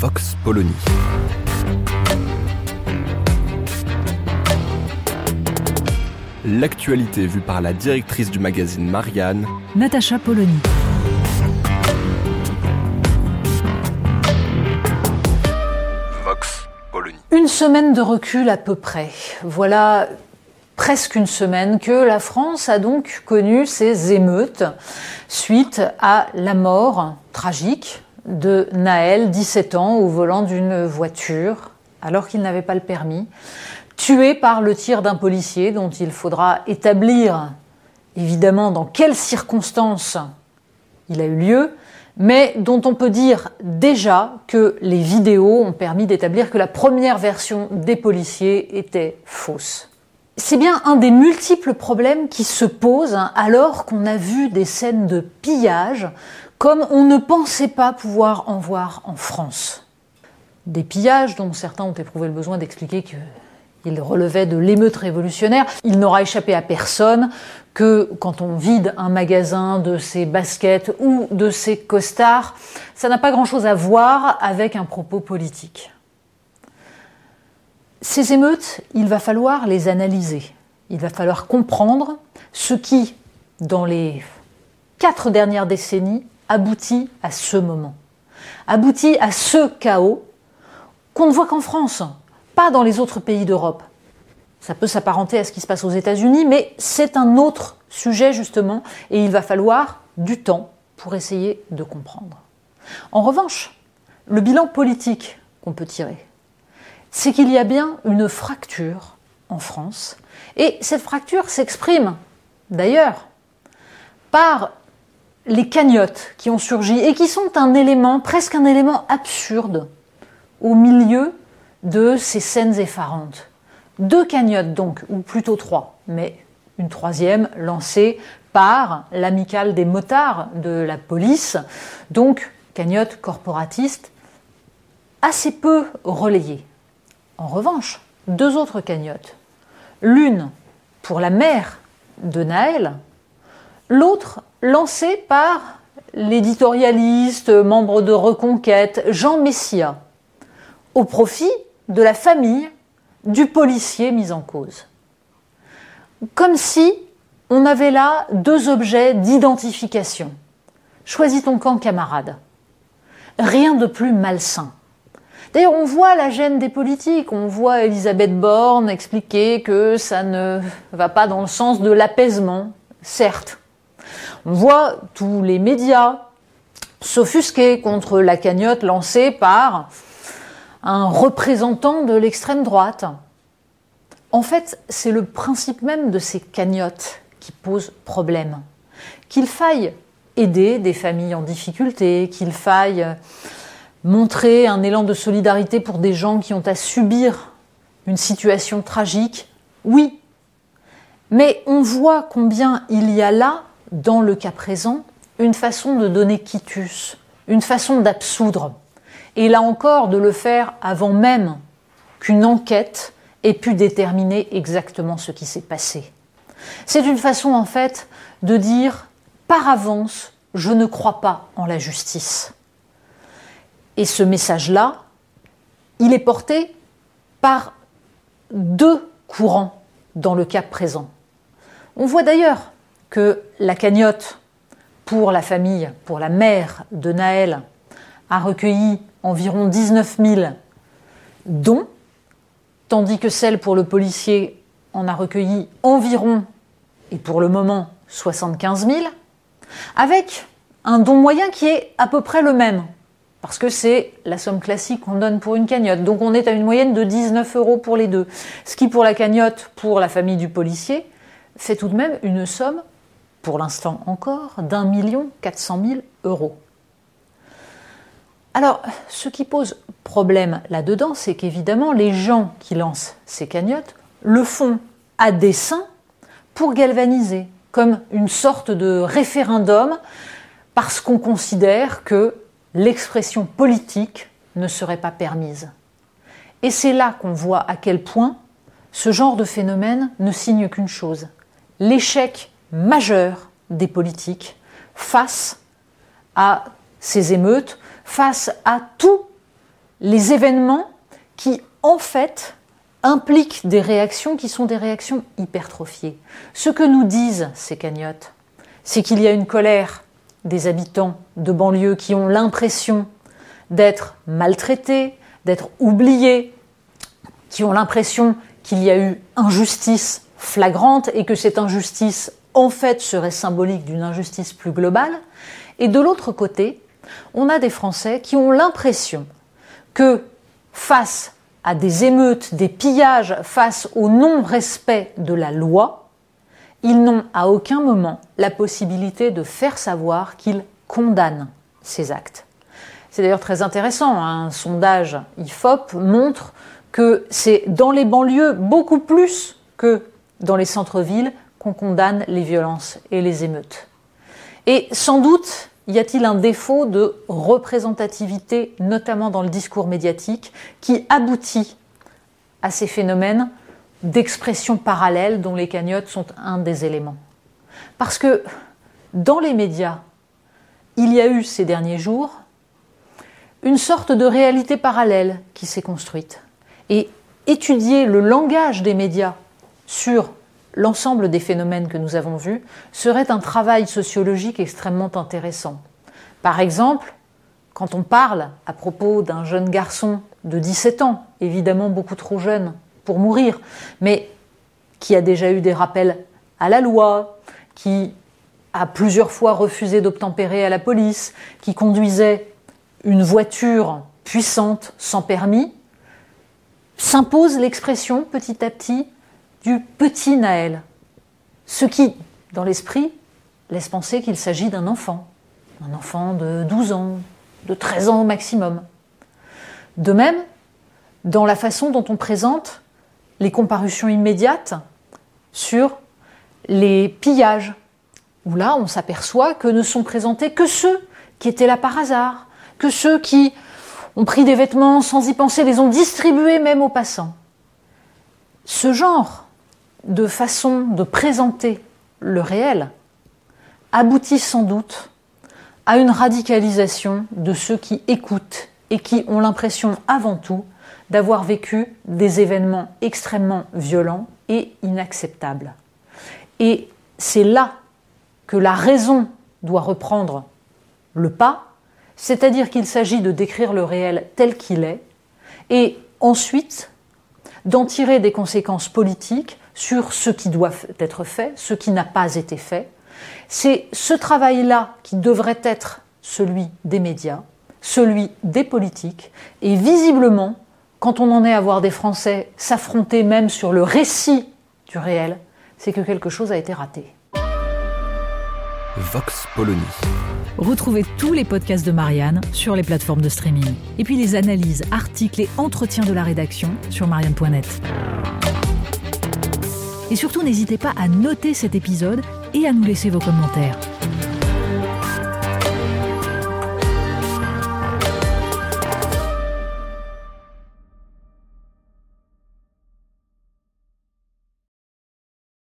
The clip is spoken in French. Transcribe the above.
Vox Polony. L'actualité vue par la directrice du magazine Marianne, Natacha Polony. Vox Polony. Une semaine de recul à peu près. Voilà presque une semaine que la France a donc connu ces émeutes suite à la mort tragique de Naël, 17 ans, au volant d'une voiture alors qu'il n'avait pas le permis, tué par le tir d'un policier dont il faudra établir évidemment dans quelles circonstances il a eu lieu, mais dont on peut dire déjà que les vidéos ont permis d'établir que la première version des policiers était fausse. C'est bien un des multiples problèmes qui se posent alors qu'on a vu des scènes de pillage comme on ne pensait pas pouvoir en voir en France. Des pillages dont certains ont éprouvé le besoin d'expliquer qu'ils relevaient de l'émeute révolutionnaire. Il n'aura échappé à personne que quand on vide un magasin de ses baskets ou de ses costards, ça n'a pas grand-chose à voir avec un propos politique. Ces émeutes, il va falloir les analyser. Il va falloir comprendre ce qui, dans les quatre dernières décennies, aboutit à ce moment. Aboutit à ce chaos qu'on ne voit qu'en France, pas dans les autres pays d'Europe. Ça peut s'apparenter à ce qui se passe aux États-Unis, mais c'est un autre sujet justement, et il va falloir du temps pour essayer de comprendre. En revanche, le bilan politique qu'on peut tirer, c'est qu'il y a bien une fracture en France, et cette fracture s'exprime d'ailleurs par les cagnottes qui ont surgi et qui sont un élément, presque un élément absurde, au milieu de ces scènes effarantes. Deux cagnottes donc, ou plutôt trois, mais une troisième lancée par l'amicale des motards de la police, donc cagnotte corporatiste assez peu relayée. En revanche, deux autres cagnottes, l'une pour la mère de Naël, l'autre lancée par l'éditorialiste, membre de Reconquête, Jean Messia, au profit de la famille du policier mis en cause. Comme si on avait là deux objets d'identification. Choisis ton camp, camarade. Rien de plus malsain. D'ailleurs, on voit la gêne des politiques, on voit Elisabeth Borne expliquer que ça ne va pas dans le sens de l'apaisement, certes. On voit tous les médias s'offusquer contre la cagnotte lancée par un représentant de l'extrême droite. En fait, c'est le principe même de ces cagnottes qui pose problème. Qu'il faille aider des familles en difficulté, qu'il faille montrer un élan de solidarité pour des gens qui ont à subir une situation tragique, oui. Mais on voit combien il y a là, dans le cas présent, une façon de donner quitus, une façon d'absoudre. Et là encore, de le faire avant même qu'une enquête ait pu déterminer exactement ce qui s'est passé. C'est une façon en fait de dire par avance, je ne crois pas en la justice. Et ce message-là, il est porté par deux courants dans le cas présent. On voit d'ailleurs que la cagnotte pour la famille, pour la mère de Naël, a recueilli environ 19 000 dons, tandis que celle pour le policier en a recueilli environ, et pour le moment, 75 000, avec un don moyen qui est à peu près le même, parce que c'est la somme classique qu'on donne pour une cagnotte. Donc on est à une moyenne de 19 euros pour les deux. Ce qui pour la cagnotte, pour la famille du policier, fait tout de même une somme pour l'instant encore, d'un million quatre cent mille euros. Alors, ce qui pose problème là-dedans, c'est qu'évidemment, les gens qui lancent ces cagnottes le font à dessein pour galvaniser, comme une sorte de référendum, parce qu'on considère que l'expression politique ne serait pas permise. Et c'est là qu'on voit à quel point ce genre de phénomène ne signe qu'une chose, l'échec majeur des politiques face à ces émeutes, face à tous les événements qui, en fait, impliquent des réactions qui sont des réactions hypertrophiées. Ce que nous disent ces cagnottes, c'est qu'il y a une colère des habitants de banlieue qui ont l'impression d'être maltraités, d'être oubliés, qui ont l'impression qu'il y a eu injustice flagrante et que cette injustice, en fait, serait symbolique d'une injustice plus globale. Et de l'autre côté, on a des Français qui ont l'impression que face à des émeutes, des pillages, face au non-respect de la loi, ils n'ont à aucun moment la possibilité de faire savoir qu'ils condamnent ces actes. C'est d'ailleurs très intéressant, hein. un sondage IFOP montre que c'est dans les banlieues beaucoup plus que dans les centres-villes qu'on condamne les violences et les émeutes. Et sans doute y a-t-il un défaut de représentativité, notamment dans le discours médiatique, qui aboutit à ces phénomènes d'expression parallèle dont les cagnottes sont un des éléments. Parce que dans les médias, il y a eu ces derniers jours une sorte de réalité parallèle qui s'est construite. Et étudier le langage des médias sur l'ensemble des phénomènes que nous avons vus serait un travail sociologique extrêmement intéressant. Par exemple, quand on parle à propos d'un jeune garçon de 17 ans, évidemment beaucoup trop jeune pour mourir, mais qui a déjà eu des rappels à la loi, qui a plusieurs fois refusé d'obtempérer à la police, qui conduisait une voiture puissante sans permis, s'impose l'expression petit à petit du petit Naël, ce qui, dans l'esprit, laisse penser qu'il s'agit d'un enfant, un enfant de 12 ans, de 13 ans au maximum. De même, dans la façon dont on présente les comparutions immédiates sur les pillages, où là on s'aperçoit que ne sont présentés que ceux qui étaient là par hasard, que ceux qui ont pris des vêtements sans y penser, les ont distribués même aux passants. Ce genre de façon de présenter le réel aboutit sans doute à une radicalisation de ceux qui écoutent et qui ont l'impression avant tout d'avoir vécu des événements extrêmement violents et inacceptables. Et c'est là que la raison doit reprendre le pas, c'est-à-dire qu'il s'agit de décrire le réel tel qu'il est, et ensuite d'en tirer des conséquences politiques sur ce qui doit être fait, ce qui n'a pas été fait. C'est ce travail-là qui devrait être celui des médias, celui des politiques, et visiblement, quand on en est à voir des Français s'affronter même sur le récit du réel, c'est que quelque chose a été raté. Vox Polony. Retrouvez tous les podcasts de Marianne sur les plateformes de streaming. Et puis les analyses, articles et entretiens de la rédaction sur marianne.net. Et surtout, n'hésitez pas à noter cet épisode et à nous laisser vos commentaires.